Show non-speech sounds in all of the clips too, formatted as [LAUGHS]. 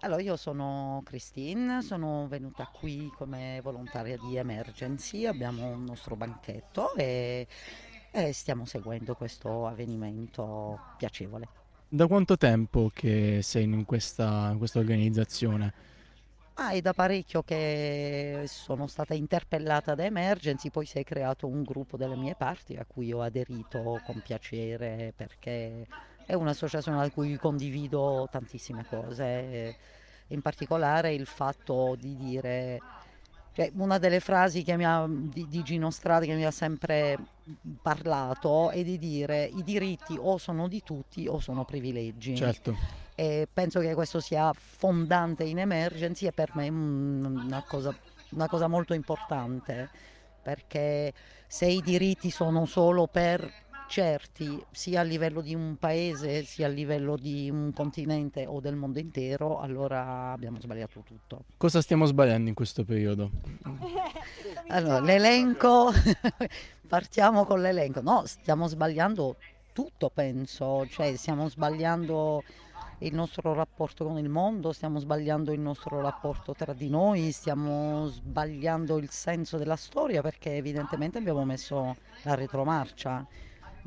Allora, io sono Christine, sono venuta qui come volontaria di Emergency, abbiamo un nostro banchetto e, e stiamo seguendo questo avvenimento piacevole. Da quanto tempo che sei in questa, in questa organizzazione? Ah, è da parecchio che sono stata interpellata da Emergency, poi si è creato un gruppo delle mie parti a cui ho aderito con piacere perché è un'associazione da cui condivido tantissime cose, in particolare il fatto di dire, cioè una delle frasi ha, di, di Gino Strada che mi ha sempre parlato è di dire i diritti o sono di tutti o sono privilegi. Certo. E penso che questo sia fondante in emergency e per me una cosa, una cosa molto importante perché se i diritti sono solo per certi sia a livello di un paese sia a livello di un continente o del mondo intero, allora abbiamo sbagliato tutto. Cosa stiamo sbagliando in questo periodo? [LAUGHS] allora, l'elenco, [LAUGHS] partiamo con l'elenco. No, stiamo sbagliando tutto, penso, cioè stiamo sbagliando il nostro rapporto con il mondo, stiamo sbagliando il nostro rapporto tra di noi, stiamo sbagliando il senso della storia perché evidentemente abbiamo messo la retromarcia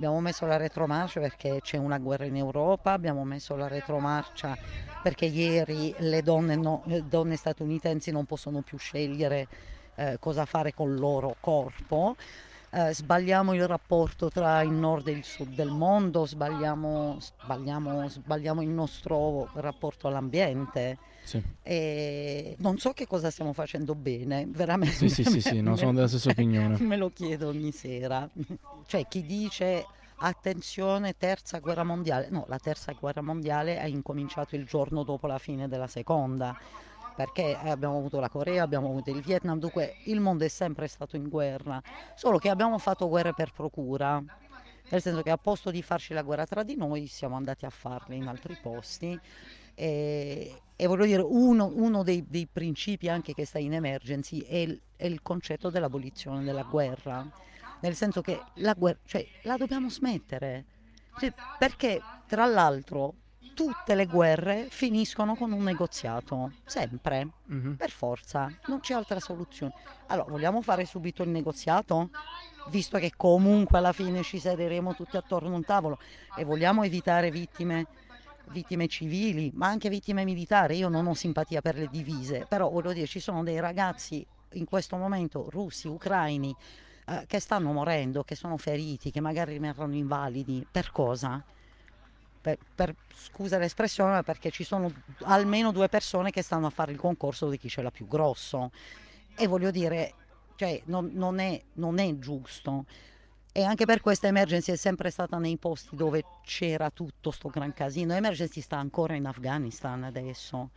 Abbiamo messo la retromarcia perché c'è una guerra in Europa, abbiamo messo la retromarcia perché ieri le donne, no, donne statunitensi non possono più scegliere eh, cosa fare col loro corpo. Eh, sbagliamo il rapporto tra il nord e il sud del mondo, sbagliamo, sbagliamo, sbagliamo il nostro rapporto all'ambiente. Sì. E non so che cosa stiamo facendo bene, veramente. Sì, sì, sì, sì non sono della stessa [LAUGHS] opinione. Me lo chiedo ogni sera. Cioè, chi dice attenzione, terza guerra mondiale. No, la terza guerra mondiale ha incominciato il giorno dopo la fine della seconda, perché abbiamo avuto la Corea, abbiamo avuto il Vietnam, dunque il mondo è sempre stato in guerra, solo che abbiamo fatto guerre per procura. Nel senso che a posto di farci la guerra tra di noi siamo andati a farle in altri posti. E, e voglio dire, uno, uno dei, dei, principi anche che sta in emergency è il, è il concetto dell'abolizione della guerra, nel senso che la guerra, cioè, la dobbiamo smettere, cioè, perché tra l'altro tutte le guerre finiscono con un negoziato, sempre, mm-hmm. per forza, non c'è altra soluzione. Allora, vogliamo fare subito il negoziato? Visto che comunque alla fine ci sederemo tutti attorno a un tavolo e vogliamo evitare vittime vittime civili, ma anche vittime militari. Io non ho simpatia per le divise, però voglio dire, ci sono dei ragazzi in questo momento russi, ucraini, eh, che stanno morendo, che sono feriti, che magari rimarranno invalidi. Per cosa? Per, per, scusa l'espressione, perché ci sono almeno due persone che stanno a fare il concorso di chi ce l'ha più grosso. E voglio dire, cioè, non, non, è, non è giusto. E anche per questo Emergency è sempre stata nei posti dove c'era tutto sto gran casino. Emergency sta ancora in Afghanistan adesso.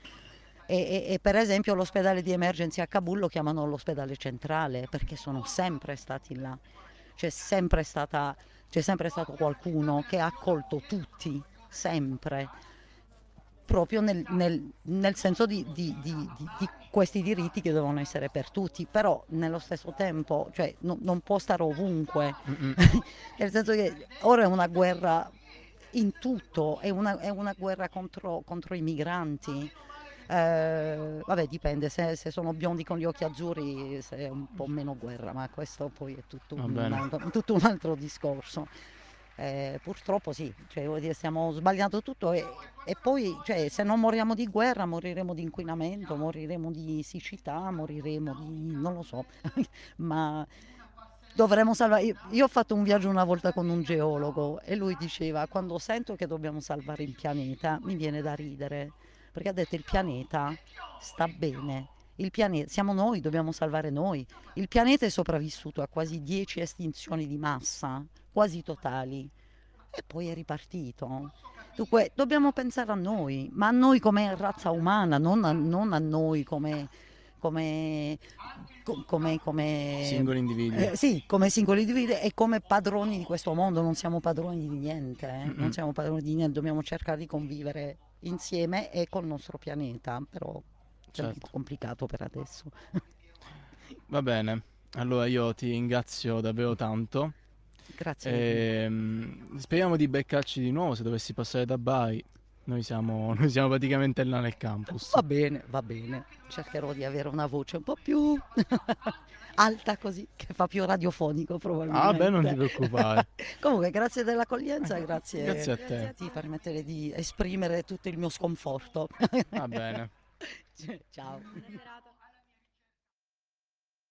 E, e, e, per esempio l'ospedale di Emergency a Kabul lo chiamano l'ospedale centrale perché sono sempre stati là. C'è sempre, stata, c'è sempre stato qualcuno che ha accolto tutti, sempre proprio nel, nel, nel senso di, di, di, di, questi diritti che devono essere per tutti, però nello stesso tempo cioè, no, non può stare ovunque, [LAUGHS] nel senso che ora è una guerra in tutto, è una, è una guerra contro, contro, i migranti. Eh, vabbè, dipende, se, se, sono biondi con gli occhi azzurri è un po' meno guerra, ma questo poi è tutto, un, altro, tutto un altro discorso. Eh, purtroppo sì, cioè, dire, stiamo sbagliando tutto e, e poi cioè, se non moriamo di guerra moriremo di inquinamento, moriremo di siccità, moriremo di non lo so, [LAUGHS] ma dovremmo salvare. Io, io, ho fatto un viaggio una volta con un geologo e lui diceva quando sento che dobbiamo salvare il pianeta mi viene da ridere, perché ha detto il pianeta sta bene. Il pianeta, siamo noi, dobbiamo salvare noi. Il pianeta è sopravvissuto a quasi 10 estinzioni di massa quasi totali e poi è ripartito. Dunque dobbiamo pensare a noi, ma a noi come razza umana, non a, non a noi come, come, come, come, singoli individui. Eh, sì, come singoli individui e come padroni di questo mondo, non siamo padroni di niente, eh? non siamo padroni di niente, dobbiamo cercare di convivere insieme e col nostro pianeta, però certo. è un po' certo. complicato per adesso. Va bene, allora io ti ringrazio davvero tanto Grazie. Ehm, speriamo di beccarci di nuovo se dovessi passare da Bari. Noi siamo, [LAUGHS] noi siamo praticamente là nel campus. Va bene, va bene. Cercherò di avere una voce un po' più [LAUGHS] alta così, che fa più radiofonico probabilmente. Ah, beh, non ti preoccupare. [LAUGHS] Comunque, grazie dell'accoglienza, grazie, Grazie a te. di permettere di esprimere tutto il mio sconforto. Va bene. Ciao. Buona serata.